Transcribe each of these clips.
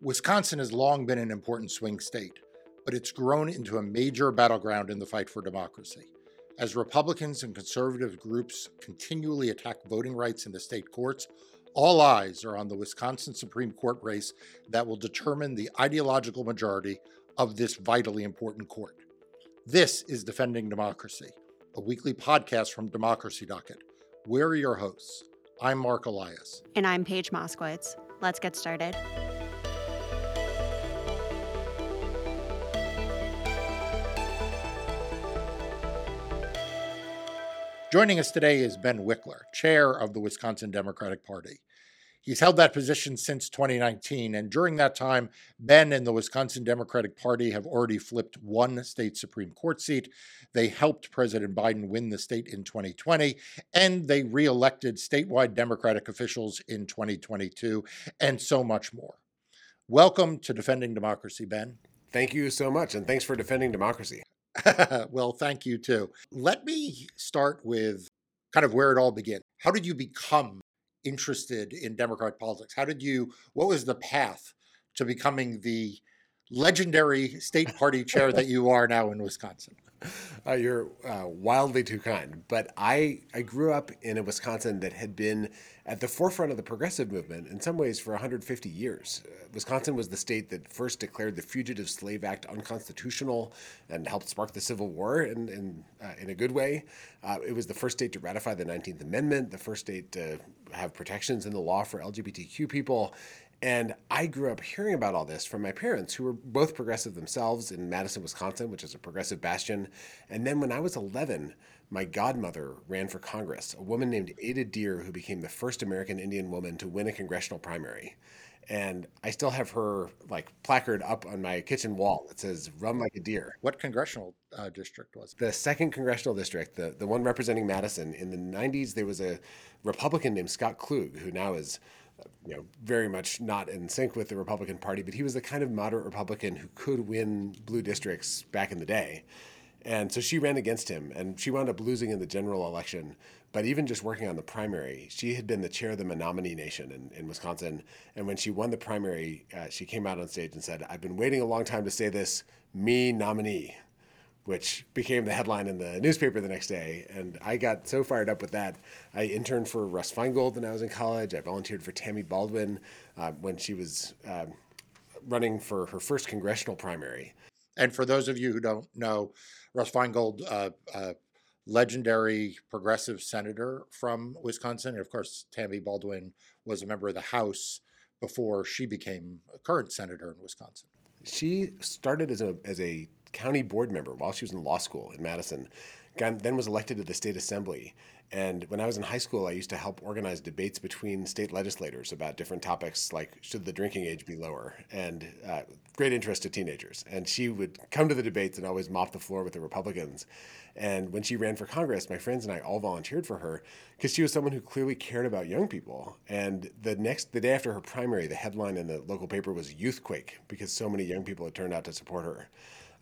Wisconsin has long been an important swing state, but it's grown into a major battleground in the fight for democracy. As Republicans and conservative groups continually attack voting rights in the state courts, all eyes are on the Wisconsin Supreme Court race that will determine the ideological majority of this vitally important court. This is Defending Democracy, a weekly podcast from Democracy Docket. We're your hosts. I'm Marc Elias. And I'm Paige Moskowitz. Let's get started. Joining us today is Ben Wikler, chair of the Wisconsin Democratic Party. He's held that position since 2019, and during that time, Ben and the Wisconsin Democratic Party have already flipped one state Supreme Court seat. They helped President Biden win the state in 2020, and they reelected statewide Democratic officials in 2022, and so much more. Welcome to Defending Democracy, Ben. Thank you so much, and thanks for defending democracy. well, thank you too. Let me start with kind of where it all began. How did you become interested in Democratic politics? How did you, what was the path to becoming the legendary state party chair that you are now in Wisconsin? Uh, you're uh, wildly too kind. But I, I grew up in a Wisconsin that had been at the forefront of the progressive movement in some ways for 150 years. Uh, Wisconsin was the state that first declared the Fugitive Slave Act unconstitutional and helped spark the Civil War in, in, uh, in a good way. Uh, it was the first state to ratify the 19th Amendment, the first state to have protections in the law for LGBTQ people. And I grew up hearing about all this from my parents, who were both progressive themselves in Madison, Wisconsin, which is a progressive bastion. And then when I was 11, my godmother ran for Congress, a woman named Ada Deer, who became the first American Indian woman to win a congressional primary. And I still have her like placard up on my kitchen wall that says "Run like a deer." What congressional uh, district was it? The second congressional district, the the one representing Madison. In the '90s, there was a Republican named Scott Klug, who now is you know, very much not in sync with the Republican Party, but he was the kind of moderate Republican who could win blue districts back in the day. And so she ran against him, and she wound up losing in the general election. But even just working on the primary, she had been the chair of the Menominee Nation in, in Wisconsin. And when she won the primary, uh, she came out on stage and said, I've been waiting a long time to say this, me nominee which became the headline in the newspaper the next day. And I got so fired up with that. I interned for Russ Feingold when I was in college. I volunteered for Tammy Baldwin uh, when she was uh, running for her first congressional primary. And for those of you who don't know, Russ Feingold, uh, uh legendary progressive senator from Wisconsin. And of course, Tammy Baldwin was a member of the House before she became a current senator in Wisconsin. She started as a, as a county board member while she was in law school in Madison. Then was elected to the state assembly. And when I was in high school, I used to help organize debates between state legislators about different topics like should the drinking age be lower and uh, great interest to teenagers. And she would come to the debates and always mop the floor with the Republicans. And when she ran for Congress, my friends and I all volunteered for her because she was someone who clearly cared about young people. And the next, the day after her primary, the headline in the local paper was Youthquake because so many young people had turned out to support her.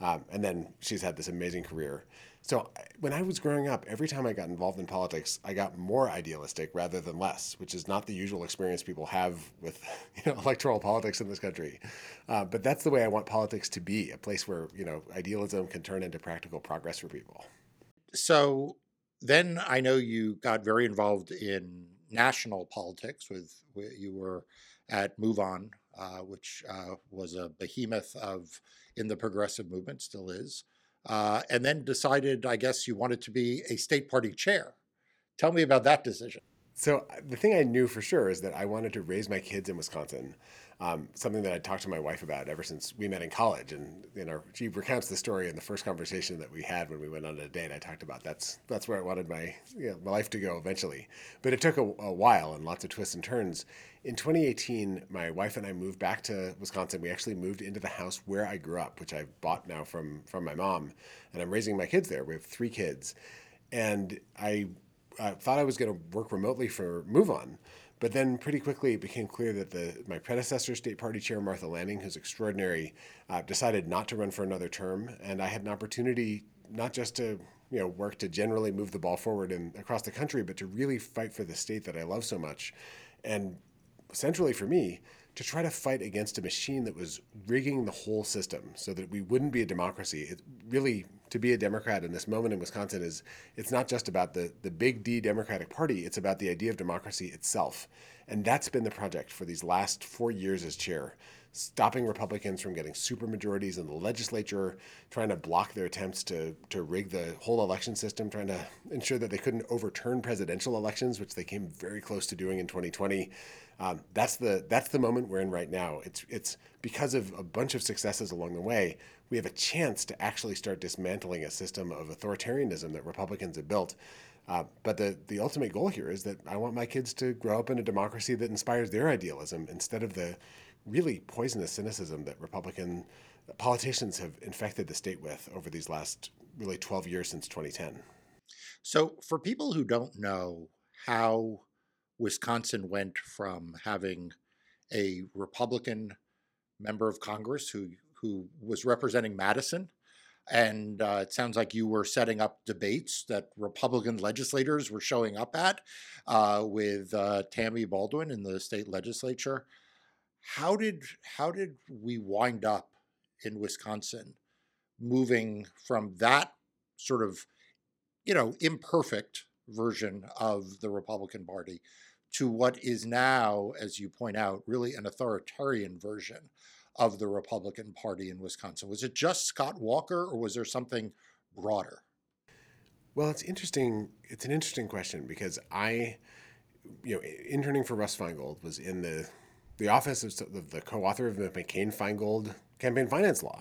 Um, and then she's had this amazing career. So when I was growing up, every time I got involved in politics, I got more idealistic rather than less, which is not the usual experience people have with you know, electoral politics in this country. Uh, but that's the way I want politics to be a place where you know idealism can turn into practical progress for people. So then I know you got very involved in national politics with, you were at MoveOn, uh, which uh, was a behemoth of in the progressive movement, still is, uh, and then decided, I guess, you wanted to be a state party chair. Tell me about that decision. So the thing I knew for sure is that I wanted to raise my kids in Wisconsin um, something that I talked to my wife about ever since we met in college. And you know, she recounts the story in the first conversation that we had when we went on a date. I talked about that's that's where I wanted my you know, my life to go eventually. But it took a, a while and lots of twists and turns. In 2018, my wife and I moved back to Wisconsin. We actually moved into the house where I grew up, which I bought now from from my mom, and I'm raising my kids there. We have three kids, and I uh, thought I was going to work remotely for MoveOn but then pretty quickly it became clear that the, my predecessor, state party chair Martha Laning, who's extraordinary, uh, decided not to run for another term. And I had an opportunity not just to you know work to generally move the ball forward and across the country, but to really fight for the state that I love so much. And centrally for me, to try to fight against a machine that was rigging the whole system so that we wouldn't be a democracy. It really, to be a Democrat in this moment in Wisconsin is it's not just about the, the big D Democratic Party, it's about the idea of democracy itself. And that's been the project for these last four years as chair stopping Republicans from getting supermajorities in the legislature, trying to block their attempts to, to rig the whole election system, trying to ensure that they couldn't overturn presidential elections, which they came very close to doing in 2020. Um, that's the that's the moment we're in right now. It's it's because of a bunch of successes along the way, we have a chance to actually start dismantling a system of authoritarianism that Republicans have built. Uh, but the the ultimate goal here is that I want my kids to grow up in a democracy that inspires their idealism instead of the really poisonous cynicism that Republican politicians have infected the state with over these last really 12 years since 2010. So, for people who don't know how Wisconsin went from having a Republican member of Congress who who was representing Madison, and uh, it sounds like you were setting up debates that Republican legislators were showing up at uh, with uh, Tammy Baldwin in the state legislature. How did how did we wind up in Wisconsin, moving from that sort of you know imperfect version of the Republican Party to what is now, as you point out, really an authoritarian version of the Republican Party in Wisconsin? Was it just Scott Walker, or was there something broader? Well, it's interesting. It's an interesting question because I, you know, interning for Russ Feingold was in the the office of the co-author of the McCain-Feingold campaign finance law,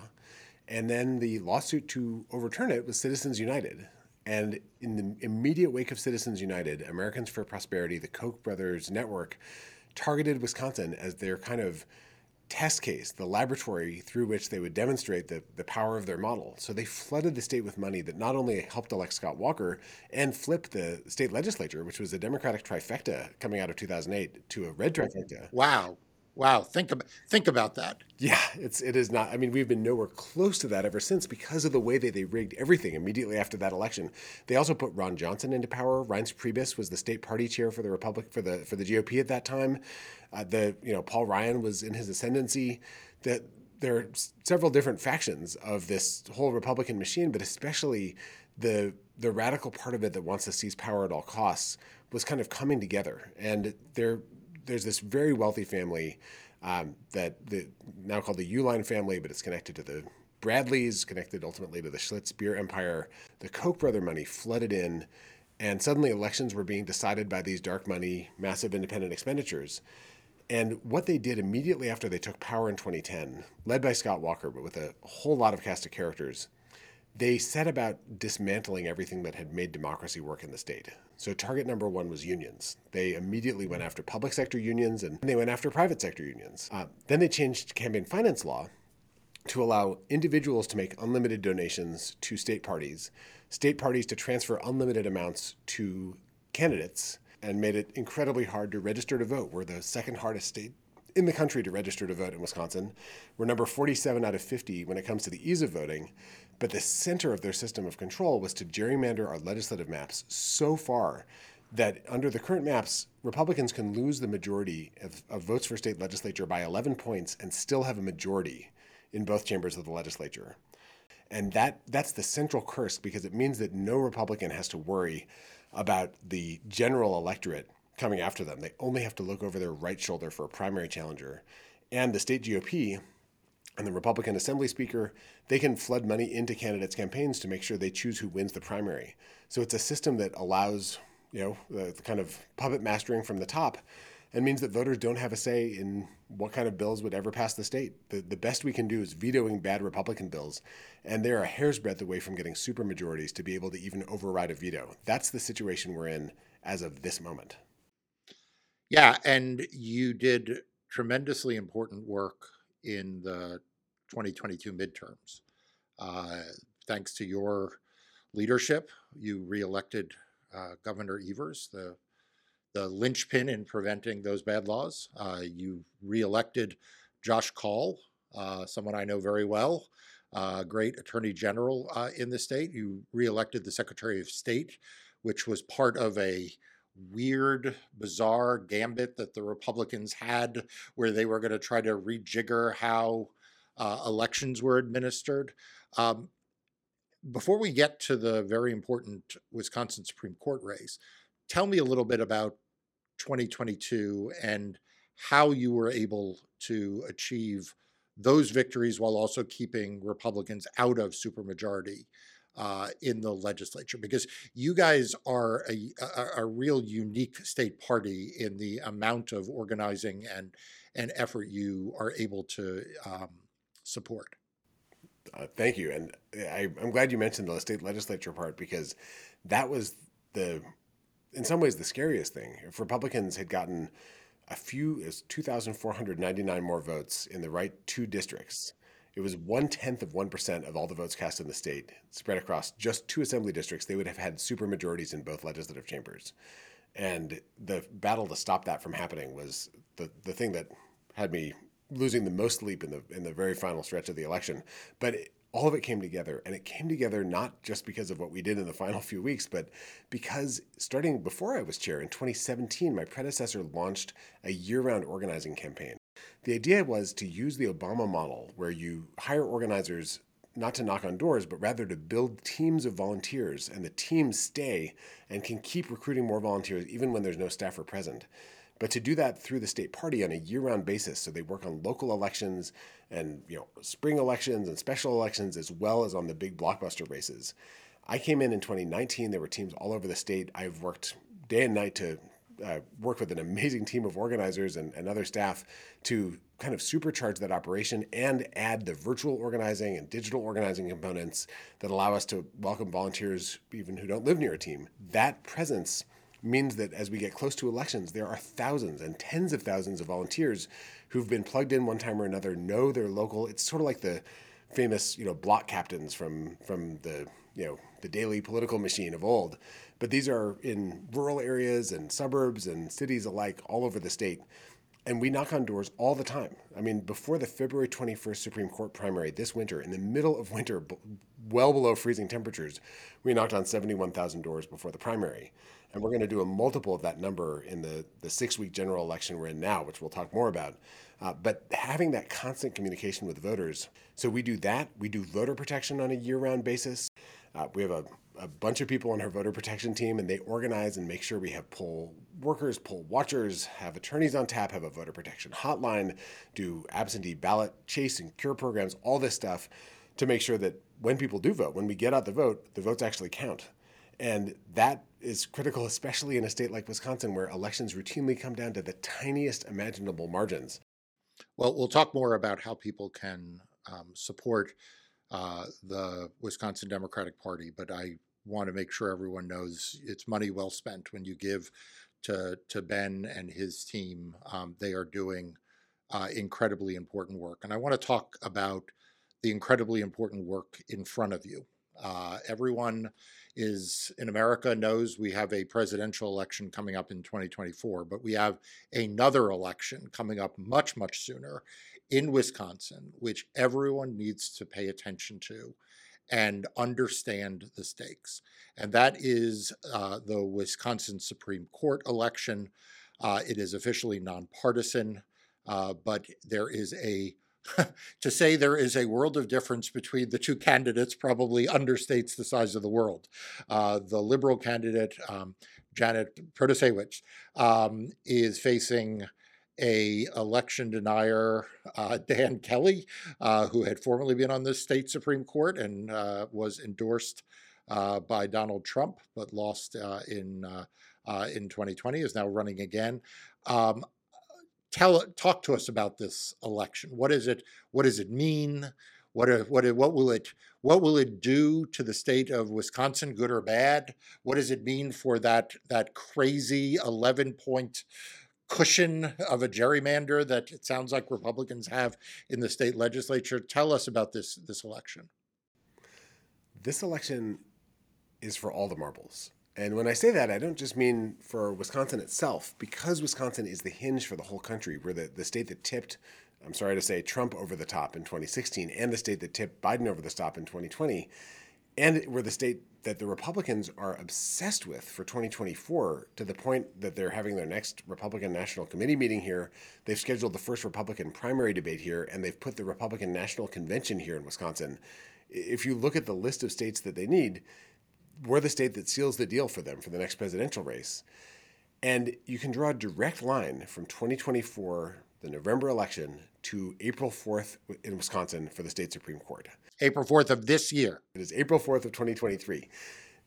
and then the lawsuit to overturn it was Citizens United, and in the immediate wake of Citizens United, Americans for Prosperity, the Koch brothers network, targeted Wisconsin as their kind of test case, the laboratory through which they would demonstrate the, the power of their model. So they flooded the state with money that not only helped elect Scott Walker and flip the state legislature, which was a Democratic trifecta coming out of 2008, to a red trifecta. Wow. Wow, think about think about that. Yeah, it's it is not. I mean, we've been nowhere close to that ever since because of the way that they rigged everything immediately after that election. They also put Ron Johnson into power. Reince Priebus was the state party chair for the Republic for the for the GOP at that time. Uh, the you know Paul Ryan was in his ascendancy. That there are several different factions of this whole Republican machine, but especially the the radical part of it that wants to seize power at all costs was kind of coming together, and they're there's this very wealthy family um, that the now called the Uihlein family, but it's connected to the Bradleys, connected ultimately to the Schlitz beer empire. The Koch brother money flooded in, and suddenly elections were being decided by these dark money, massive independent expenditures. And what they did immediately after they took power in 2010, led by Scott Walker, but with a whole lot of cast of characters, they set about dismantling everything that had made democracy work in the state. So, target number one was unions. They immediately went after public sector unions and they went after private sector unions. Uh, then they changed campaign finance law to allow individuals to make unlimited donations to state parties, state parties to transfer unlimited amounts to candidates, and made it incredibly hard to register to vote. We're the second hardest state in the country to register to vote in Wisconsin. We're number 47 out of 50 when it comes to the ease of voting. But the center of their system of control was to gerrymander our legislative maps so far that under the current maps, Republicans can lose the majority of, of, votes for state legislature by 11 points and still have a majority in both chambers of the legislature. And that, that's the central curse because it means that no Republican has to worry about the general electorate coming after them. They only have to look over their right shoulder for a primary challenger. And the state GOP and the Republican Assembly Speaker, they can flood money into candidates' campaigns to make sure they choose who wins the primary. So it's a system that allows, you know, the, the, kind of puppet mastering from the top and means that voters don't have a say in what kind of bills would ever pass the state. The, the best we can do is vetoing bad Republican bills, and they're a hair's breadth away from getting supermajorities to be able to even override a veto. That's the situation we're in as of this moment. Yeah, and you did tremendously important work in the 2022 midterms. Uh, thanks to your leadership, you reelected uh, Governor Evers, the the linchpin in preventing those bad laws. Uh, you reelected Josh Kaul, uh, someone I know very well, uh, great Attorney General uh, in the state. You reelected the Secretary of State, which was part of a weird, bizarre gambit that the Republicans had where they were going to try to rejigger how uh, elections were administered. Um, before we get to the very important Wisconsin Supreme Court race, tell me a little bit about 2022 and how you were able to achieve those victories while also keeping Republicans out of supermajority uh, in the legislature because you guys are a, a, a, real unique state party in the amount of organizing and and effort you are able to um, support. Uh, thank you, and I, I'm glad you mentioned the state legislature part because that was the, in some ways, the scariest thing. If Republicans had gotten a few, is 2,499 more votes in the right two districts it was one tenth of 1% of all the votes cast in the state, spread across just two assembly districts. They would have had super majorities in both legislative chambers. And the battle to stop that from happening was the, the thing that had me losing the most sleep in the in the very final stretch of the election. But it, all of it came together, and it came together not just because of what we did in the final few weeks, but because starting before I was chair in 2017, my predecessor launched a year-round organizing campaign the idea was to use the Obama model where you hire organizers not to knock on doors, but rather to build teams of volunteers, and the teams stay and can keep recruiting more volunteers even when there's no staffer present. But to do that through the state party on a year-round basis, so they work on local elections and you know spring elections and special elections as well as on the big blockbuster races. I came in in 2019. There were teams all over the state. I've worked day and night to uh, work with an amazing team of organizers and, and other staff to kind of supercharge that operation and add the virtual organizing and digital organizing components that allow us to welcome volunteers even who don't live near a team. That presence means that as we get close to elections, there are thousands and tens of thousands of volunteers who've been plugged in one time or another, know their local. It's sort of like the famous, you know, block captains from from the you know the daily political machine of old but these are in rural areas and suburbs and cities alike all over the state. And we knock on doors all the time. I mean, before the February 21st Supreme Court primary this winter, in the middle of winter, well below freezing temperatures, we knocked on 71,000 doors before the primary. And we're going to do a multiple of that number in the, the six week general election we're in now, which we'll talk more about. Uh, but having that constant communication with voters. So we do that. We do voter protection on a year round basis. Uh, we have a a bunch of people on our voter protection team, and they organize and make sure we have poll workers, poll watchers, have attorneys on tap, have a voter protection hotline, do absentee ballot chase and cure programs, all this stuff to make sure that when people do vote, when we get out the vote, the votes actually count. And that is critical, especially in a state like Wisconsin, where elections routinely come down to the tiniest imaginable margins. Well, we'll talk more about how people can um, support uh, the Wisconsin Democratic Party, but I want to make sure everyone knows it's money well spent when you give to to Ben and his team. Um, they are doing uh, incredibly important work, and I want to talk about the incredibly important work in front of you. Uh, everyone is in America knows we have a presidential election coming up in 2024, but we have another election coming up much, much sooner in Wisconsin, which everyone needs to pay attention to and understand the stakes. And that is uh, the Wisconsin Supreme Court election. Uh, it is officially nonpartisan, uh, but there is a to say there is a world of difference between the two candidates probably understates the size of the world. Uh, the liberal candidate, um, Janet Protasiewicz, um, is facing a election denier, uh, Dan Kelly, uh, who had formerly been on the state Supreme Court and uh, was endorsed uh, by Donald Trump, but lost uh, in uh, in 2020, is now running again. Um, tell talk to us about this election. What is it? What does it mean? What what what will it what will it do to the state of Wisconsin, good or bad? What does it mean for that that crazy 11 point cushion of a gerrymander that it sounds like Republicans have in the state legislature. Tell us about this this election. This election is for all the marbles. And when I say that, I don't just mean for Wisconsin itself, because Wisconsin is the hinge for the whole country. We're the, the state that tipped, I'm sorry to say, Trump over the top in 2016 and the state that tipped Biden over the top in 2020 and we're the state that the Republicans are obsessed with for 2024 to the point that they're having their next Republican National Committee meeting here. They've scheduled the first Republican primary debate here, and they've put the Republican National Convention here in Wisconsin. If you look at the list of states that they need, we're the state that seals the deal for them for the next presidential race. And you can draw a direct line from 2024, the November election, to April 4th in Wisconsin for the state Supreme Court. April 4th of this year. It is April 4th of 2023.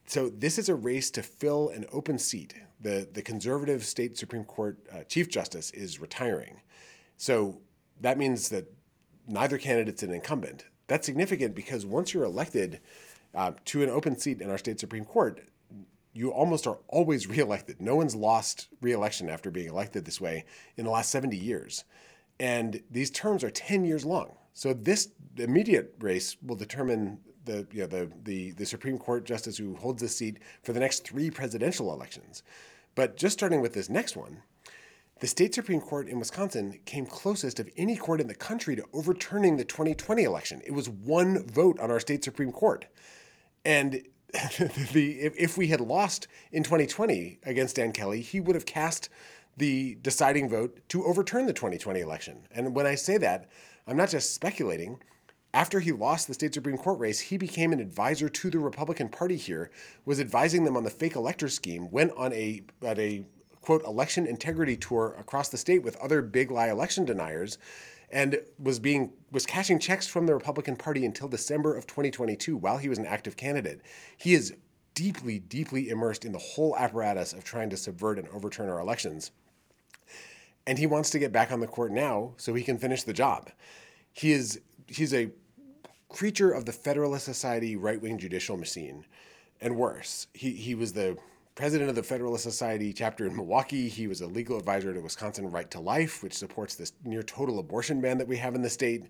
So this is a race to fill an open seat. The, the conservative state Supreme Court uh, Chief Justice is retiring. So that means that neither candidate's an incumbent. That's significant because once you're elected uh, to an open seat in our state Supreme Court, you almost are always reelected. No one's lost reelection after being elected this way in the last 70 years. And these terms are 10 years long. So this immediate race will determine the, you know, the, the, the Supreme Court justice who holds this seat for the next three presidential elections. But just starting with this next one, the state Supreme Court in Wisconsin came closest of any court in the country to overturning the 2020 election. It was one vote on our state Supreme Court. And the if, if we had lost in 2020 against Dan Kelly, he would have cast the deciding vote to overturn the 2020 election. And when I say that, I'm not just speculating. After he lost the state Supreme Court race, he became an advisor to the Republican Party here, was advising them on the fake elector scheme, went on a at a quote election integrity tour across the state with other big lie election deniers and was being was cashing checks from the Republican Party until December of 2022 while he was an active candidate. He is deeply deeply immersed in the whole apparatus of trying to subvert and overturn our elections and he wants to get back on the court now so he can finish the job. He is he's a creature of the Federalist Society right-wing judicial machine, and worse. He he was the president of the Federalist Society chapter in Milwaukee. He was a legal advisor to Wisconsin Right to Life, which supports this near total abortion ban that we have in the state.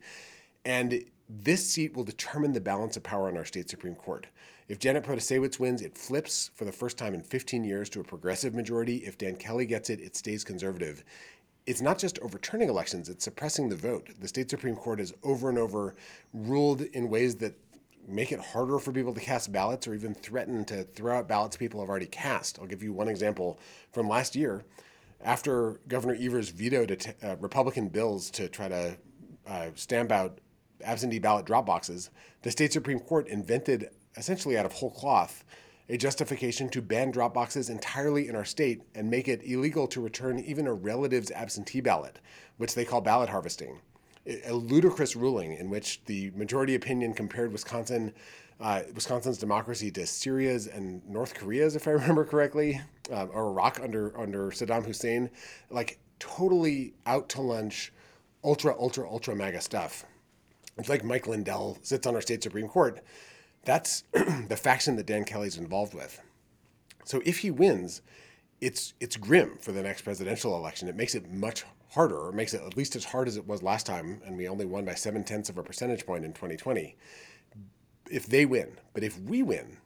And this seat will determine the balance of power in our state Supreme Court. If Janet Protasiewicz wins, it flips for the first time in 15 years to a progressive majority. If Dan Kelly gets it, it stays conservative it's not just overturning elections, it's suppressing the vote. The state Supreme Court has over and over ruled in ways that make it harder for people to cast ballots or even threaten to throw out ballots people have already cast. I'll give you one example from last year. After Governor Evers vetoed uh, Republican bills to try to uh, stamp out absentee ballot drop boxes, the state Supreme Court invented, essentially out of whole cloth, a justification to ban drop boxes entirely in our state and make it illegal to return even a relative's absentee ballot, which they call ballot harvesting. A ludicrous ruling in which the majority opinion compared Wisconsin, uh, Wisconsin's democracy to Syria's and North Korea's, if I remember correctly, uh, or Iraq under under Saddam Hussein, like totally out to lunch, ultra ultra ultra mega stuff. It's like Mike Lindell sits on our state supreme court that's the faction that Dan Kelly's involved with. So if he wins, it's it's grim for the next presidential election. It makes it much harder, or makes it at least as hard as it was last time, and we only won by seven tenths of a percentage point in 2020. If they win, but if we win,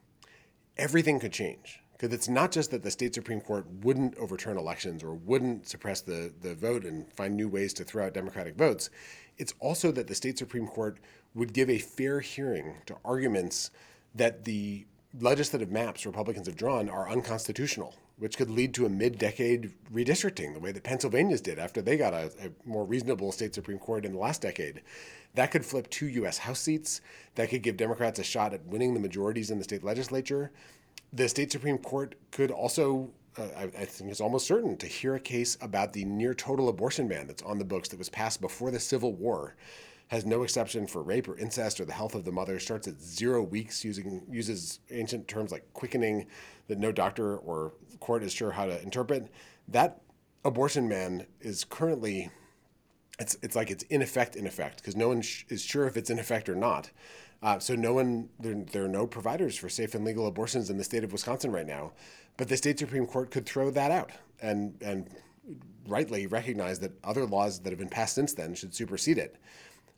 everything could change. Because it's not just that the state Supreme Court wouldn't overturn elections or wouldn't suppress the, the vote and find new ways to throw out Democratic votes. It's also that the state Supreme Court would give a fair hearing to arguments that the legislative maps Republicans have drawn are unconstitutional, which could lead to a mid decade redistricting, the way that Pennsylvania's did after they got a, a, more reasonable state Supreme Court in the last decade. That could flip two U.S. House seats. That could give Democrats a shot at winning the majorities in the state legislature. The state Supreme Court could also uh, I, I, think it's almost certain to hear a case about the near total abortion ban that's on the books that was passed before the Civil War has no exception for rape or incest or the health of the mother, starts at zero weeks, using uses ancient terms like quickening that no doctor or court is sure how to interpret. That abortion ban is currently it's it's like it's in effect in effect because no one sh- is sure if it's in effect or not. Uh, so no one there, there are no providers for safe and legal abortions in the state of Wisconsin right now, but the state supreme court could throw that out and and rightly recognize that other laws that have been passed since then should supersede it.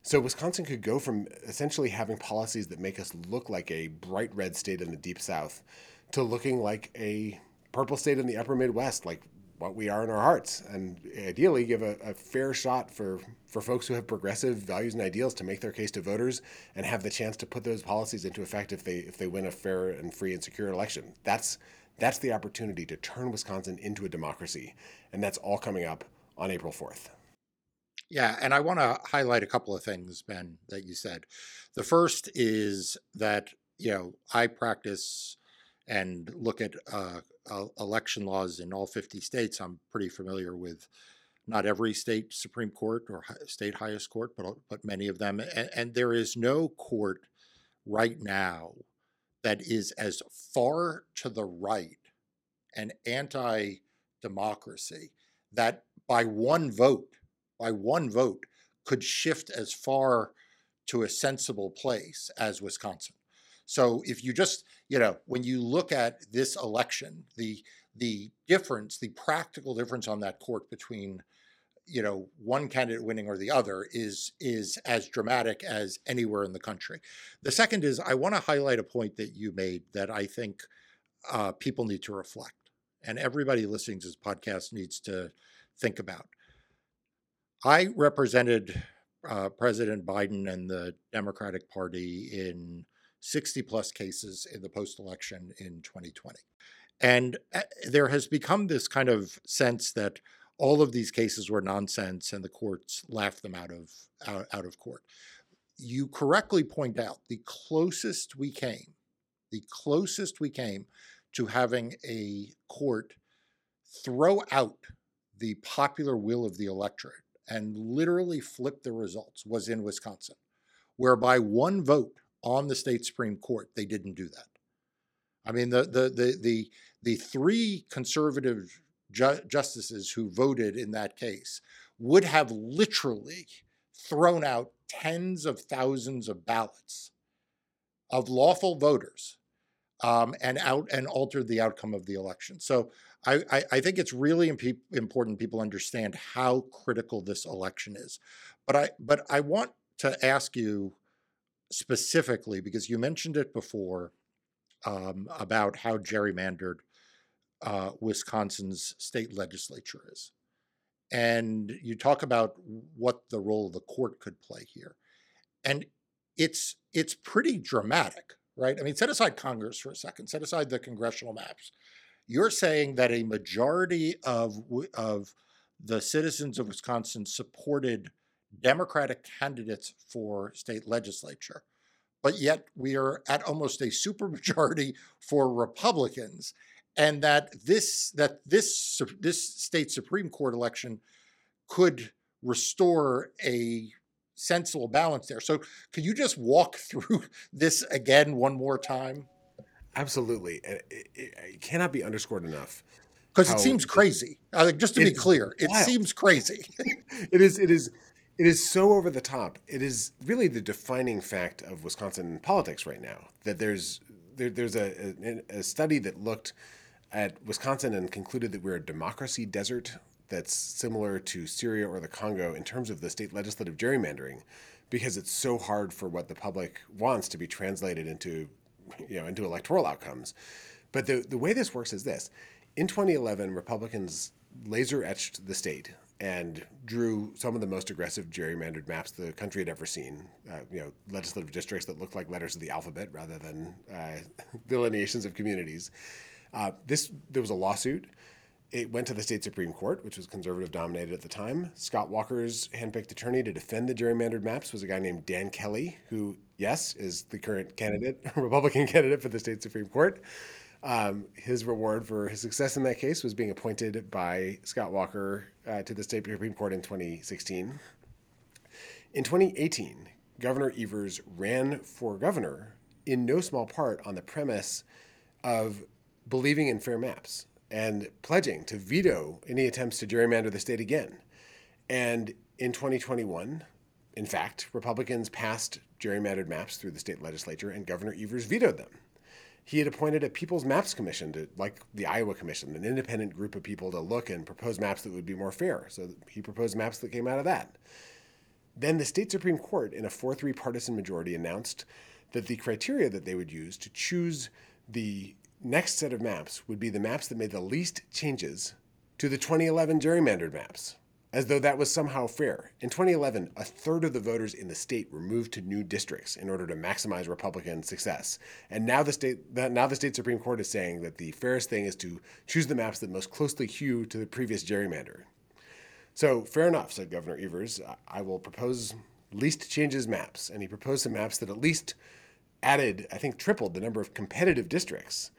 So Wisconsin could go from essentially having policies that make us look like a bright red state in the deep south to looking like a purple state in the upper Midwest, like what we are in our hearts, and ideally give a, a, fair shot for, for folks who have progressive values and ideals to make their case to voters and have the chance to put those policies into effect if they if they win a fair and free and secure election. That's that's the opportunity to turn Wisconsin into a democracy, and that's all coming up on April fourth. Yeah, and I want to highlight a couple of things, Ben, that you said. The first is that you know I practice and look at uh, uh, election laws in all 50 states. I'm pretty familiar with not every state Supreme Court or state highest court, but but many of them. And, and there is no court right now that is as far to the right and anti-democracy that by one vote, by one vote, could shift as far to a sensible place as Wisconsin. So if you just, you know, when you look at this election, the the difference, the practical difference on that court between, you know, one candidate winning or the other is is as dramatic as anywhere in the country. The second is I want to highlight a point that you made that I think uh, people need to reflect, and everybody listening to this podcast needs to think about. I represented uh, President Biden and the Democratic Party in 60 plus cases in the post election in 2020. And eh, there has become this kind of sense that all of these cases were nonsense and the courts laughed them out of out, out of court. You correctly point out the closest we came, the closest we came to having a court throw out the popular will of the electorate and literally flipped the results was in Wisconsin, whereby one vote on the state Supreme Court, they didn't do that. I mean, the the the the, the three conservative ju- justices who voted in that case would have literally thrown out tens of thousands of ballots of lawful voters um, and out and altered the outcome of the election. So I, I, I think it's really imp- important people understand how critical this election is. But I but I want to ask you specifically because you mentioned it before um, about how gerrymandered uh, Wisconsin's state legislature is. And you talk about what the role of the court could play here. And it's it's pretty dramatic, right? I mean, set aside Congress for a second, set aside the congressional maps. You're saying that a majority of of the citizens of Wisconsin supported Democratic candidates for state legislature, but yet we are at almost a supermajority for Republicans, and that this that this this state supreme court election could restore a sensible balance there. So, could you just walk through this again one more time? Absolutely, it, it, it cannot be underscored enough because it seems crazy. Uh, just to be clear, it seems crazy. it is. It is. It is so over the top. It is really the defining fact of Wisconsin politics right now. That there's there, there's a, a, a study that looked at Wisconsin and concluded that we're a democracy desert that's similar to Syria or the Congo in terms of the state legislative gerrymandering, because it's so hard for what the public wants to be translated into, you know, into electoral outcomes. But the the way this works is this: in 2011, Republicans laser etched the state and drew some of the most aggressive gerrymandered maps the country had ever seen. Uh, you know, legislative districts that looked like letters of the alphabet rather than uh, delineations of communities. Uh, this there was a lawsuit. It went to the state supreme court, which was conservative dominated at the time. Scott Walker's handpicked attorney to defend the gerrymandered maps was a guy named Dan Kelly, who, yes, is the current candidate, Republican candidate for the state supreme court. Um, his reward for his success in that case was being appointed by Scott Walker uh, to the state Supreme Court in 2016. In 2018, Governor Evers ran for governor in no small part on the premise of believing in fair maps and pledging to veto any attempts to gerrymander the state again. And in 2021, in fact, Republicans passed gerrymandered maps through the state legislature, and Governor Evers vetoed them he had appointed a People's Maps Commission to, like the Iowa Commission, an independent group of people to look and propose maps that would be more fair. So he proposed maps that came out of that. Then the state Supreme Court, in a 4 3 partisan majority, announced that the criteria that they would use to choose the next set of maps would be the maps that made the least changes to the 2011 gerrymandered maps, as though that was somehow fair. In 2011, a third of the voters in the state were moved to new districts in order to maximize Republican success. And now the state now the state Supreme Court is saying that the fairest thing is to choose the maps that most closely hew to the previous gerrymander. So fair enough, said Governor Evers. I will propose least changes maps, and he proposed some maps that at least added, I think, tripled the number of competitive districts.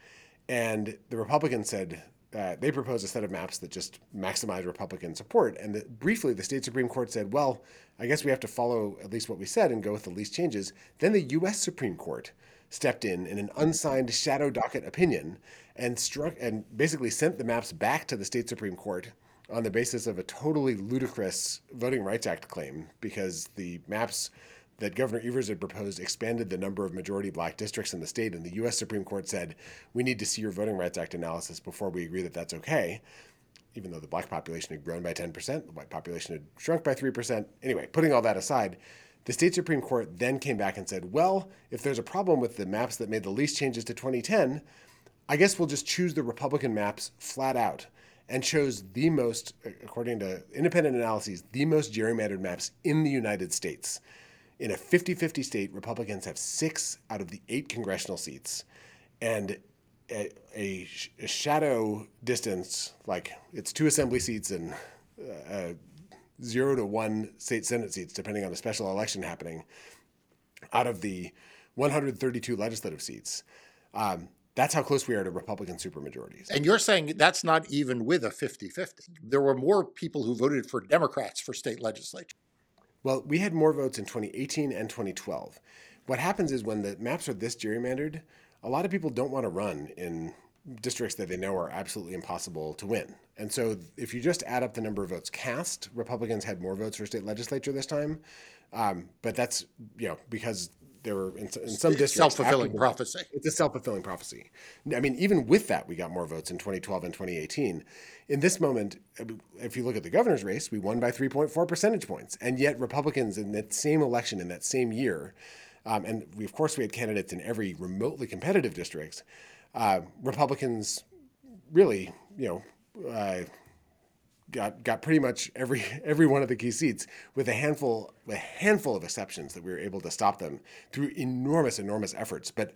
And the Republicans said uh, they proposed a set of maps that just maximize Republican support. And the, briefly, the state Supreme Court said, well, I guess we have to follow at least what we said and go with the least changes. Then the U.S. Supreme Court stepped in in an unsigned shadow docket opinion and struck and basically sent the maps back to the state Supreme Court on the basis of a totally ludicrous Voting Rights Act claim because the maps that Governor Evers had proposed expanded the number of majority black districts in the state, and the U.S. Supreme Court said, We need to see your Voting Rights Act analysis before we agree that that's okay. Even though the black population had grown by 10%, the white population had shrunk by 3%. Anyway, putting all that aside, the state Supreme Court then came back and said, Well, if there's a problem with the maps that made the least changes to 2010, I guess we'll just choose the Republican maps flat out and chose the most, according to independent analyses, the most gerrymandered maps in the United States. In a 50 50 state, Republicans have six out of the eight congressional seats. And a, a, a shadow distance, like it's two assembly seats and uh, zero to one state senate seats, depending on a special election happening, out of the 132 legislative seats. Um, that's how close we are to Republican supermajorities. And you're saying that's not even with a 50 50. There were more people who voted for Democrats for state legislature. Well, we had more votes in 2018 and 2012. What happens is when the maps are this gerrymandered, a lot of people don't want to run in districts that they know are absolutely impossible to win. And so if you just add up the number of votes cast, Republicans had more votes for state legislature this time. Um, but that's, you know, because there were in, in some districts self-fulfilling prophecy. It's a self-fulfilling prophecy. I mean, even with that, we got more votes in 2012 and 2018. In this moment, if you look at the governor's race, we won by 3.4 percentage points, and yet Republicans in that same election in that same year, um, and we of course we had candidates in every remotely competitive district. Uh, Republicans really, you know. Uh, got got pretty much every every one of the key seats with a handful a handful of exceptions that we were able to stop them through enormous enormous efforts. But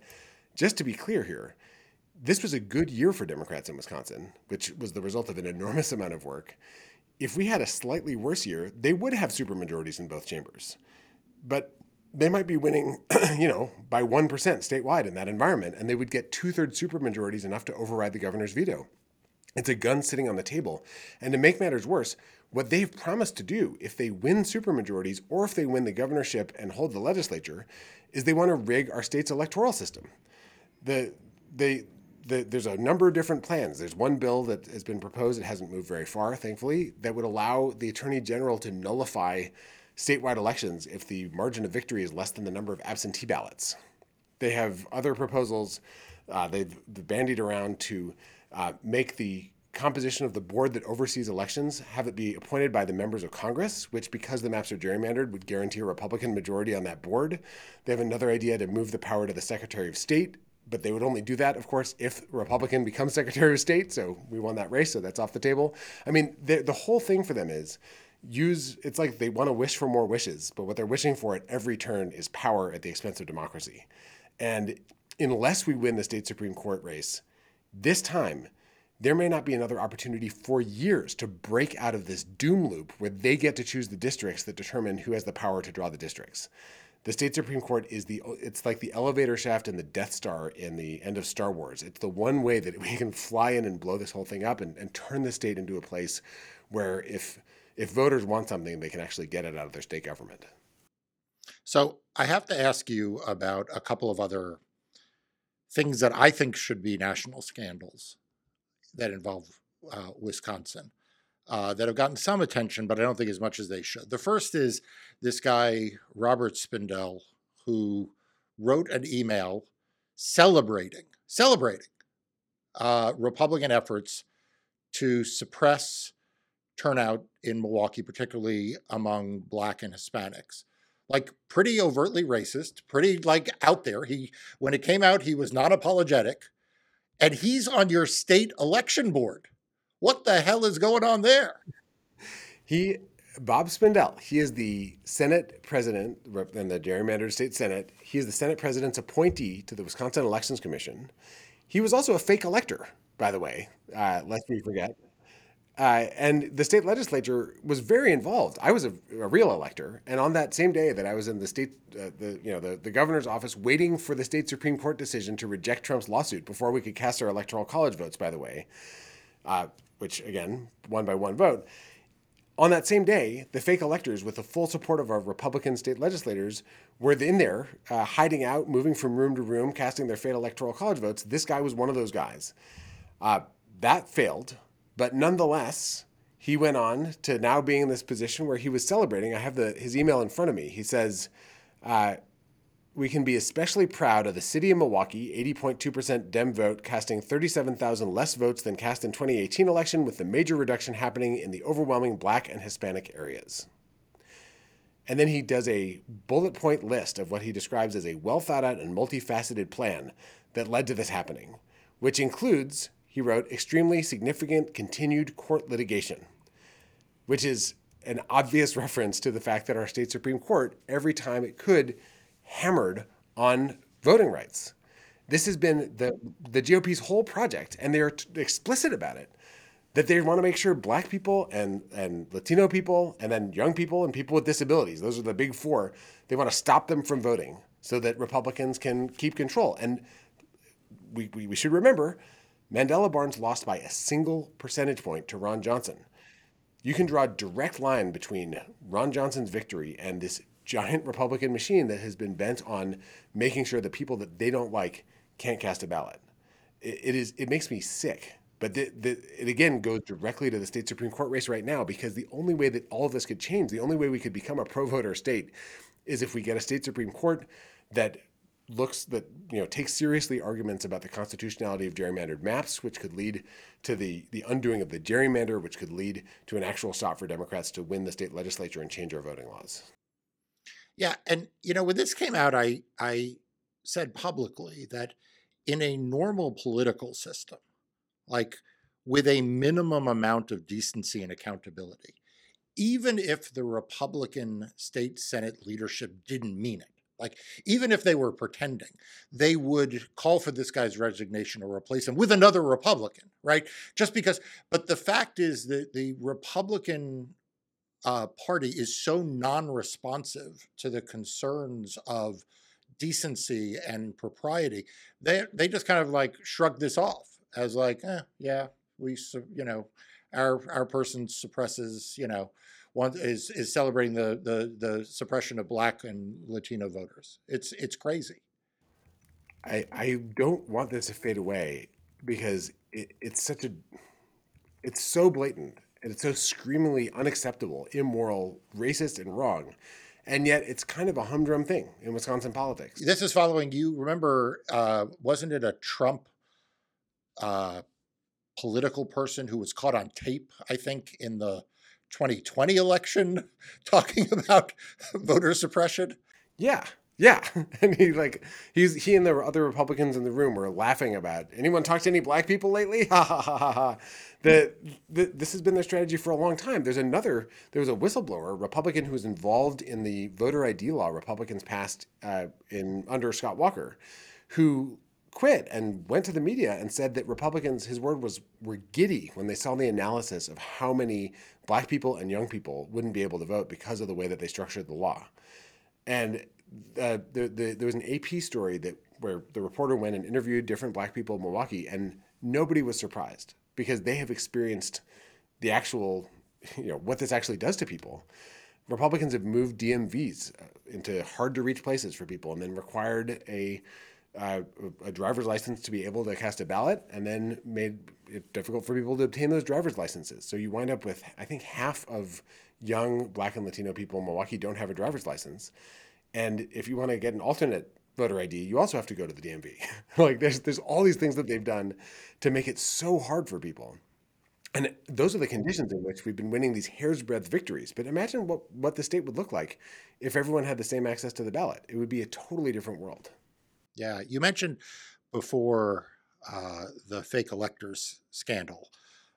just to be clear here this was a good year for democrats in wisconsin which was the result of an enormous amount of work. If we had a slightly worse year they would have supermajorities in both chambers. But they might be winning, you know, by 1% statewide in that environment, and they would get two thirds supermajorities enough to override the governor's veto. It's a gun sitting on the table. And to make matters worse, what they've promised to do if they win supermajorities or if they win the governorship and hold the legislature is they want to rig our state's electoral system. The, they, the, there's a number of different plans. There's one bill that has been proposed, it hasn't moved very far, thankfully, that would allow the attorney general to nullify statewide elections if the margin of victory is less than the number of absentee ballots. They have other proposals uh, they've bandied around to uh, make the composition of the board that oversees elections have it be appointed by the members of Congress, which, because the maps are gerrymandered, would guarantee a Republican majority on that board. They have another idea to move the power to the Secretary of State, but they would only do that, of course, if Republican becomes Secretary of State. So we won that race, so that's off the table. I mean, the, the whole thing for them is use it's like they want to wish for more wishes, but what they're wishing for at every turn is power at the expense of democracy. And unless we win the state Supreme Court race, this time, there may not be another opportunity for years to break out of this doom loop where they get to choose the districts that determine who has the power to draw the districts. The state supreme court is the it's like the elevator shaft in the Death Star in the end of Star Wars. It's the one way that we can fly in and blow this whole thing up and, and turn the state into a place where if if voters want something, they can actually get it out of their state government. So I have to ask you about a couple of other things that I think should be national scandals that involve uh, Wisconsin uh, that have gotten some attention, but I don't think as much as they should. The first is this guy, Robert Spindell, who wrote an email celebrating, celebrating uh, Republican efforts to suppress turnout in Milwaukee, particularly among Black and Hispanics like pretty overtly racist, pretty like out there. He when it came out, he was not apologetic. And he's on your state election board. What the hell is going on there? He Bob Spindell, he is the Senate president in the gerrymandered state Senate. He is the Senate president's appointee to the Wisconsin Elections Commission. He was also a fake elector, by the way, uh, lest we forget. Uh, and the state legislature was very involved. I was a, a, real elector, and on that same day that I was in the state, uh, the you know the, the governor's office, waiting for the state supreme court decision to reject Trump's lawsuit before we could cast our electoral college votes. By the way, uh, which again, one by one vote. On that same day, the fake electors, with the full support of our Republican state legislators, were in there, uh, hiding out, moving from room to room, casting their fake electoral college votes. This guy was one of those guys. Uh, that failed, but nonetheless, he went on to now being in this position where he was celebrating. I have the, his email in front of me. He says, uh, we can be especially proud of the city of Milwaukee, 80.2% Dem vote, casting 37,000 less votes than cast in 2018 election, with the major reduction happening in the overwhelming black and Hispanic areas. And then he does a bullet point list of what he describes as a well thought out and multifaceted plan that led to this happening, which includes, he wrote, extremely significant continued court litigation, which is an obvious reference to the fact that our state Supreme Court, every time it could, hammered on voting rights. This has been the, the GOP's whole project, and they're t- explicit about it that they want to make sure black people and, and Latino people, and then young people and people with disabilities, those are the big four, they want to stop them from voting so that Republicans can keep control. And we, we, we should remember Mandela Barnes lost by a single percentage point to Ron Johnson. You can draw a direct line between Ron Johnson's victory and this giant Republican machine that has been bent on making sure the people that they don't like can't cast a ballot. it, it is it makes me sick. But the, the, it again goes directly to the state Supreme Court race right now because the only way that all of this could change, the only way we could become a pro voter state, is if we get a state Supreme Court that looks that you know takes seriously arguments about the constitutionality of gerrymandered maps, which could lead to the the undoing of the gerrymander, which could lead to an actual shot for Democrats to win the state legislature and change our voting laws. Yeah, and you know when this came out, I I said publicly that in a normal political system, like with a minimum amount of decency and accountability, even if the Republican state Senate leadership didn't mean it, like even if they were pretending, they would call for this guy's resignation or replace him with another Republican, right? Just because, but the fact is that the Republican uh, party is so non-responsive to the concerns of decency and propriety, they they just kind of like shrug this off as like, eh, yeah, we you know, our our person suppresses, you know, one is is celebrating the the the suppression of black and Latino voters. It's it's crazy. I I don't want this to fade away because it, it's such a it's so blatant and it's so screamingly unacceptable, immoral, racist, and wrong. And yet, it's kind of a humdrum thing in Wisconsin politics. This is following you. Remember, uh, wasn't it a Trump uh, political person who was caught on tape? I think in the 2020 election, talking about voter suppression. Yeah, yeah, and he like he's he and the other Republicans in the room were laughing about. Anyone talked to any black people lately? Ha ha ha ha ha. The, the, this has been their strategy for a long time. There's another. There was a whistleblower, Republican, who was involved in the voter ID law Republicans passed uh, in under Scott Walker, who quit and went to the media and said that Republicans, his word was, were giddy when they saw the analysis of how many black people and young people wouldn't be able to vote because of the way that they structured the law. And uh, the, the, there was an AP story that where the reporter went and interviewed different black people in Milwaukee, and nobody was surprised because they have experienced the actual, you know, what this actually does to people. Republicans have moved DMVs uh, into hard to reach places for people, and then required a uh, a driver's license to be able to cast a ballot, and then made it difficult for people to obtain those driver's licenses. So you wind up with, I think, half of young Black and Latino people in Milwaukee don't have a driver's license, and if you want to get an alternate voter ID, you also have to go to the DMV. like there's there's all these things that they've done to make it so hard for people. And those are the conditions in which we've been winning these hair's breadth victories. But imagine what, what the state would look like if everyone had the same access to the ballot. It would be a totally different world. Yeah. You mentioned before uh, the fake electors scandal.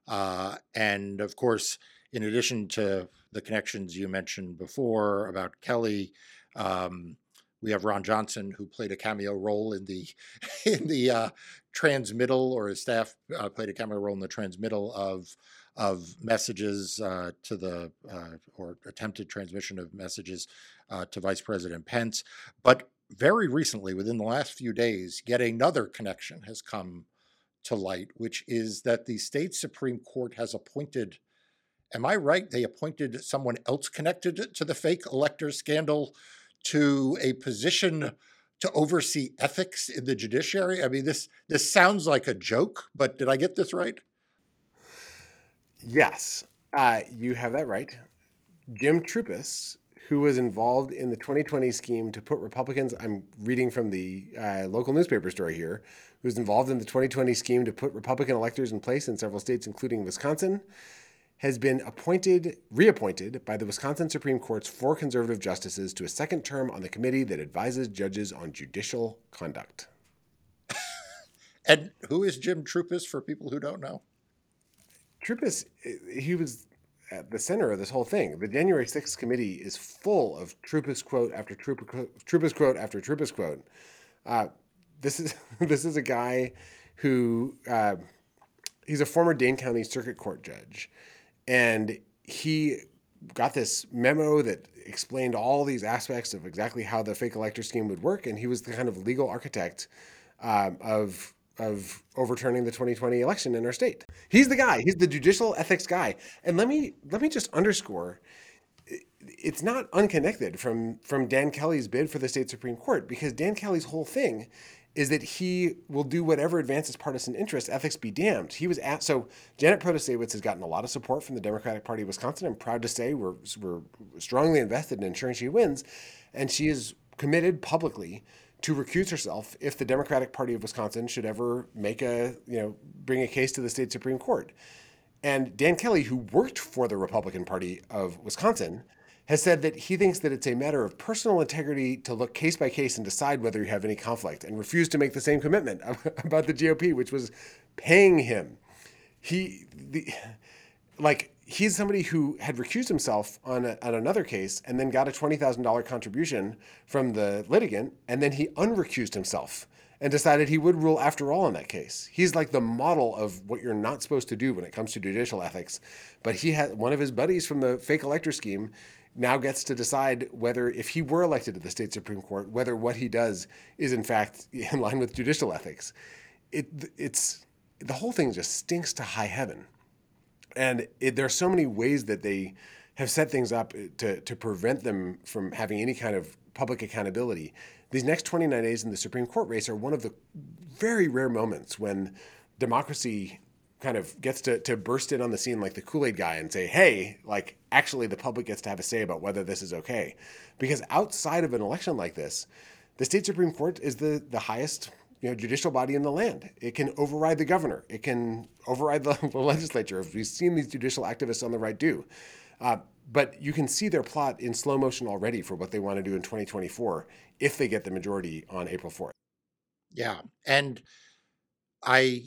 Uh, and of course, in addition to the connections you mentioned before about Kelly, um, we have Ron Johnson, who played a cameo role in the in the uh, transmittal, or his staff uh, played a cameo role in the transmittal of of messages uh, to the uh, or attempted transmission of messages uh, to Vice President Pence. But very recently, within the last few days, yet another connection has come to light, which is that the state Supreme Court has appointed. Am I right? They appointed someone else connected to the fake elector scandal to a position to oversee ethics in the judiciary? I mean, this this sounds like a joke, but did I get this right? Yes, uh, you have that right. Jim Troupis, who was involved in the 2020 scheme to put Republicans, I'm reading from the uh, local newspaper story here, who was involved in the 2020 scheme to put Republican electors in place in several states, including Wisconsin has been appointed, reappointed by the Wisconsin Supreme Court's four conservative justices to a second term on the committee that advises judges on judicial conduct. and who is Jim Troupis for people who don't know? Troupis, he was at the center of this whole thing. The January 6th committee is full of Troupis quote after Troupis quote after Troupis quote. Uh, this is this is a guy who uh, he's a former Dane County Circuit Court judge and he got this memo that explained all these aspects of exactly how the fake elector scheme would work. And he was the kind of legal architect um, of of overturning the 2020 election in our state. He's the guy. He's the judicial ethics guy. And let me let me just underscore it's not unconnected from from Dan Kelly's bid for the state supreme court because Dan Kelly's whole thing is that he will do whatever advances partisan interest, ethics be damned. He was at, so Janet Protasiewicz has gotten a lot of support from the Democratic Party of Wisconsin. I'm proud to say we're, we're strongly invested in ensuring she wins. And she is committed publicly to recuse herself if the Democratic Party of Wisconsin should ever make a, you know, bring a case to the state Supreme Court. And Dan Kelly, who worked for the Republican Party of Wisconsin, has said that he thinks that it's a matter of personal integrity to look case by case and decide whether you have any conflict and refused to make the same commitment about the GOP, which was paying him. He, the, like, he's somebody who had recused himself on, a, on another case and then got a $20,000 contribution from the litigant, and then he unrecused himself and decided he would rule after all in that case. He's like the model of what you're not supposed to do when it comes to judicial ethics. But he had one of his buddies from the fake elector scheme now gets to decide whether, if he were elected to the state Supreme Court, whether what he does is in fact in line with judicial ethics. It, it's the whole thing just stinks to high heaven, and it, there are so many ways that they have set things up eh, to to prevent them from having any kind of public accountability. These next 29 days in the Supreme Court race are one of the very rare moments when democracy kind of gets to, to burst in on the scene like the Kool-Aid guy and say, hey, like actually the public gets to have a say about whether this is okay. Because outside of an election like this, the state Supreme Court is the, the highest you know, judicial body in the land. It can override the governor. It can override the, the legislature. We've seen these judicial activists on the right do. Uh, but you can see their plot in slow motion already for what they want to do in 2024 if they get the majority on April 4th. Yeah. And I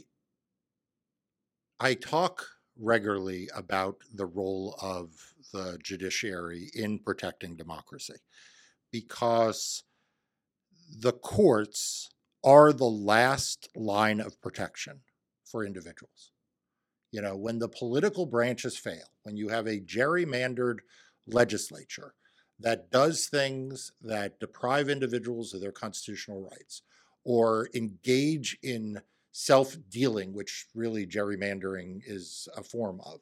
I talk regularly about the role of the judiciary in protecting democracy because the courts are the last line of protection for individuals. You know, when the political branches fail, when you have a gerrymandered legislature that does things that deprive individuals of their constitutional rights or engage in self dealing, which really gerrymandering is a form of.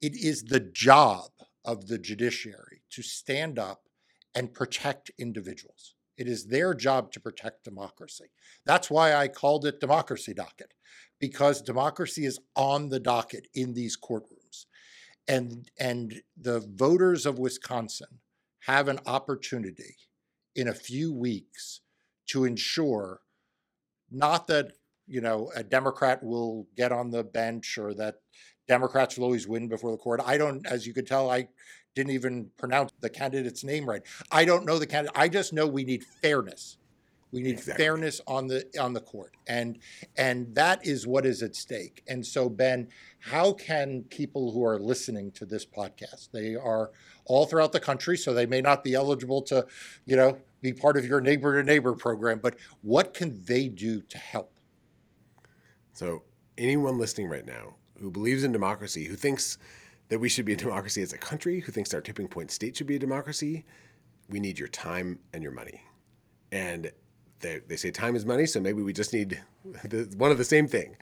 It is the job of the judiciary to stand up and protect individuals. It is their job to protect democracy. That's why I called it democracy docket, because democracy is on the docket in these courtrooms. And, and the voters of Wisconsin have an opportunity in a few weeks to ensure not that you know, a Democrat will get on the bench or that Democrats will always win before the court. I don't, as you can tell, I didn't even pronounce the candidate's name right. I don't know the candidate. I just know we need fairness We need Exactly. fairness on the on the court, and and that is what is at stake. And so, Ben, how can people who are listening to this podcast? They are all throughout the country, so they may not be eligible to, you know, be part of your neighbor to neighbor program. But what can they do to help? So, anyone listening right now who believes in democracy, who thinks that we should be a democracy as a country, who thinks our tipping point state should be a democracy, we need your time and your money. And they, they say time is money, so maybe we just need the, one of the same thing.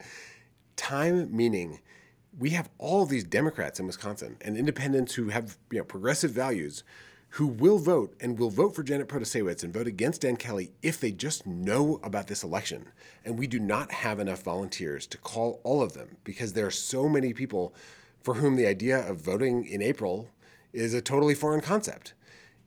Time meaning we have all these Democrats in Wisconsin and independents who have you know, progressive values who will vote and will vote for Janet Protasiewicz and vote against Dan Kelly if they just know about this election. And we do not have enough volunteers to call all of them because there are so many people for whom the idea of voting in April is a totally foreign concept.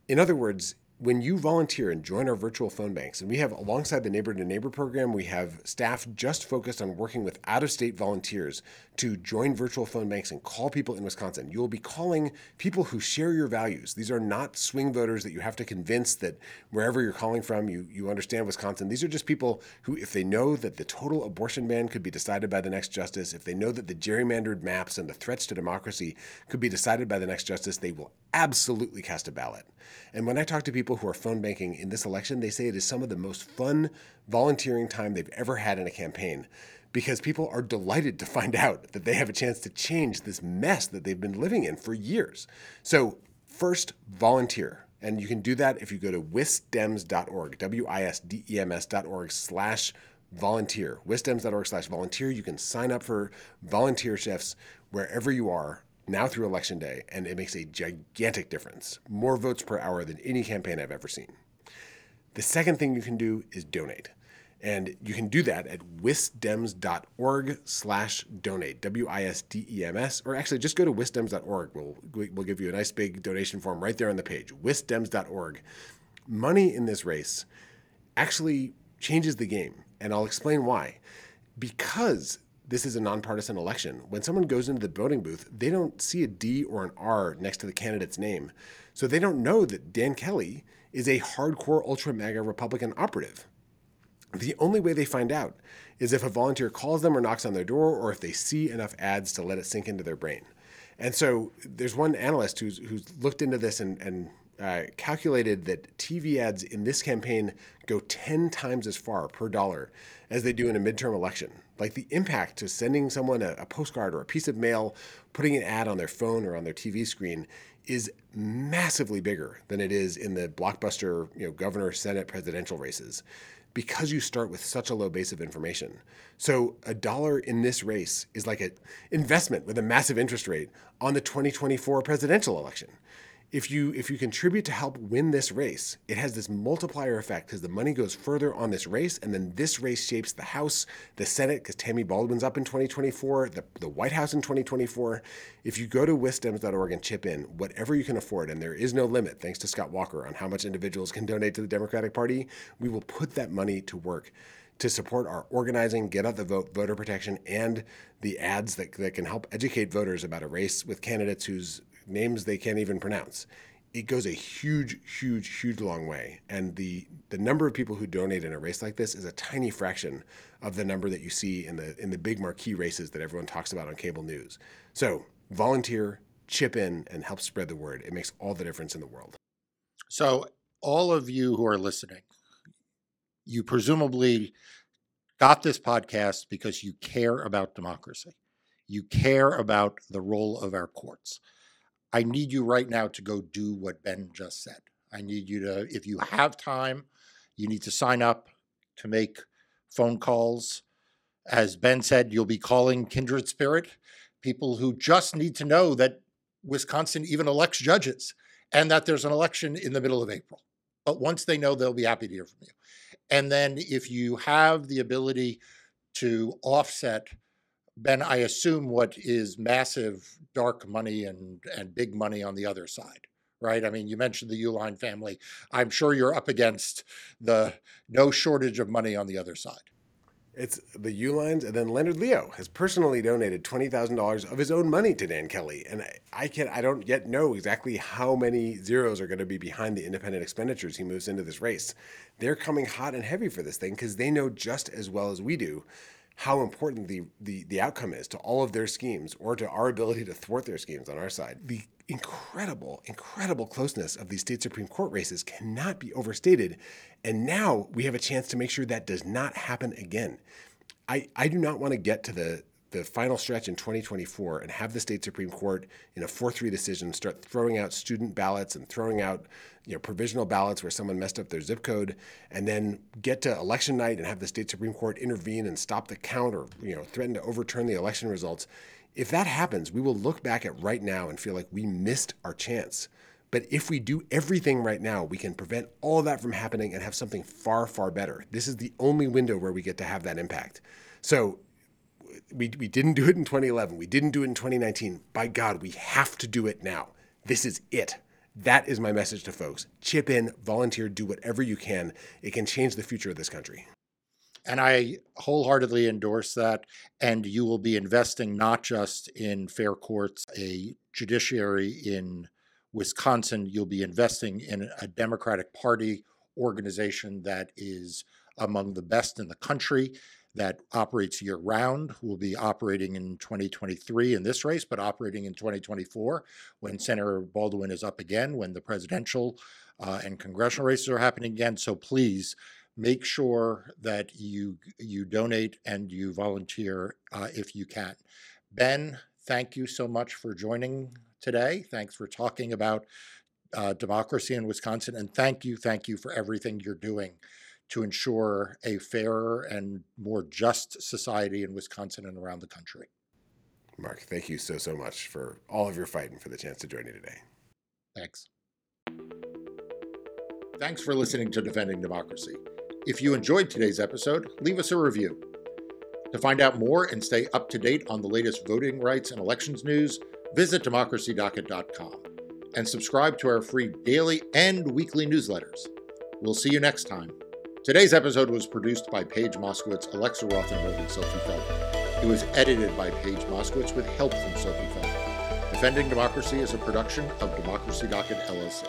In other words, when you volunteer and join our virtual phone banks, and we have alongside the Neighbor to Neighbor program, we have staff just focused on working with out of state volunteers to join virtual phone banks and call people in Wisconsin. You will be calling people who share your values. These are not swing voters that you have to convince that wherever you're calling from, you, you understand Wisconsin. These are just people who, if they know that the total abortion ban could be decided by the next justice, if they know that the gerrymandered maps and the threats to democracy could be decided by the next justice, they will absolutely cast a ballot. And when I talk to people who are phone banking in this election, they say it is some of the most fun volunteering time they've ever had in a campaign because people are delighted to find out that they have a chance to change this mess that they've been living in for years. So, first, volunteer. And you can do that if you go to wisdems.org, W I S D E M S.org slash volunteer. Wisdems.org slash volunteer. You can sign up for volunteer shifts wherever you are now through election day, and it makes a gigantic difference. More votes per hour than any campaign I've ever seen. The second thing you can do is donate. And you can do that at wisdems.org slash donate, W-I-S-D-E-M-S, or actually just go to wisdems.org. We'll, we'll give you a nice big donation form right there on the page, wisdems.org. Money in this race actually changes the game, and I'll explain why. Because this is a nonpartisan election, when someone goes into the voting booth, they don't see a D or an R next to the candidate's name. So they don't know that Dan Kelly is a hardcore ultra mega Republican operative. The only way they find out is if a volunteer calls them or knocks on their door, or if they see enough ads to let it sink into their brain. And so there's one analyst who's, who's looked into this and, and uh, calculated that TV ads in this campaign go 10 times as far per dollar as they do in a midterm election. Like the impact to sending someone a, a postcard or a piece of mail, putting an ad on their phone or on their TV screen is massively bigger than it is in the blockbuster, you know, governor, senate, presidential races because you start with such a low base of information. So a dollar in this race is like an investment with a massive interest rate on the 2024 presidential election. If you if you contribute to help win this race, it has this multiplier effect because the money goes further on this race, and then this race shapes the House, the Senate, because Tammy Baldwin's up in 2024, the, the White House in 2024. If you go to wisdems.org and chip in whatever you can afford, and there is no limit, thanks to Scott Walker, on how much individuals can donate to the Democratic Party, we will put that money to work to support our organizing, get out the vote, voter protection, and the ads that, that can help educate voters about a race with candidates whose names they can't even pronounce. It goes a huge, huge, huge long way. And the the number of people who donate in a race like this is a tiny fraction of the number that you see in the in the big marquee races that everyone talks about on cable news. So volunteer, chip in, and help spread the word. It makes all the difference in the world. So, all of you who are listening, you presumably got this podcast because you care about democracy. You care about the role of our courts. I need you right now to go do what Ben just said. I need you to, if you have time, you need to sign up to make phone calls. As Ben said, you'll be calling Kindred Spirit, people who just need to know that Wisconsin even elects judges and that there's an election in the middle of April. But once they know, they'll be happy to hear from you. And then if you have the ability to offset, Ben, I assume what is massive dark money and, and big money on the other side, right? I mean, you mentioned the Uihlein family. I'm sure you're up against the no shortage of money on the other side. It's the Uihleins, and then Leonard Leo has personally donated twenty thousand dollars of his own money to Dan Kelly, and I, I can I don't yet know exactly how many zeros are going to be behind the independent expenditures he moves into this race. They're coming hot and heavy for this thing because they know just as well as we do how important the, the the outcome is to all of their schemes or to our ability to thwart their schemes on our side. The incredible, incredible closeness of these state Supreme Court races cannot be overstated. And now we have a chance to make sure that does not happen again. I, I do not want to get to the, the final stretch in 2024 and have the state Supreme Court in a 4 3 decision start throwing out student ballots and throwing out you know, provisional ballots where someone messed up their zip code, and then get to election night and have the state Supreme Court intervene and stop the count or you know, threaten to overturn the election results. If that happens, we will look back at right now and feel like we missed our chance. But if we do everything right now, we can prevent all that from happening and have something far, far better. This is the only window where we get to have that impact. So we, we didn't do it in 2011. We didn't do it in 2019. By God, we have to do it now. This is it. That is my message to folks. Chip in, volunteer, do whatever you can. It can change the future of this country. And I wholeheartedly endorse that. And you will be investing not just in fair courts, a judiciary in Wisconsin, you'll be investing in a Democratic Party organization that is among the best in the country, that operates year round, will be operating in 2023 in this race, but operating in 2024 when Senator Baldwin is up again, when the presidential uh, and congressional races are happening again. So please make sure that you you donate and you volunteer uh, if you can. Ben, thank you so much for joining today. Thanks for talking about uh, democracy in Wisconsin, and thank you, thank you for everything you're doing to ensure a fairer and more just society in Wisconsin and around the country. Marc, thank you so so much for all of your fighting for the chance to join me today. Thanks. Thanks for listening to Defending Democracy. If you enjoyed today's episode, leave us a review. To find out more and stay up to date on the latest voting rights and elections news, visit democracydocket.com and subscribe to our free daily and weekly newsletters. We'll see you next time. Today's episode was produced by Paige Moskowitz, Alexa Rothenberg, and Sophie Feldman. It was edited by Paige Moskowitz with help from Sophie Feldman. Defending Democracy is a production of Democracy Docket LLC.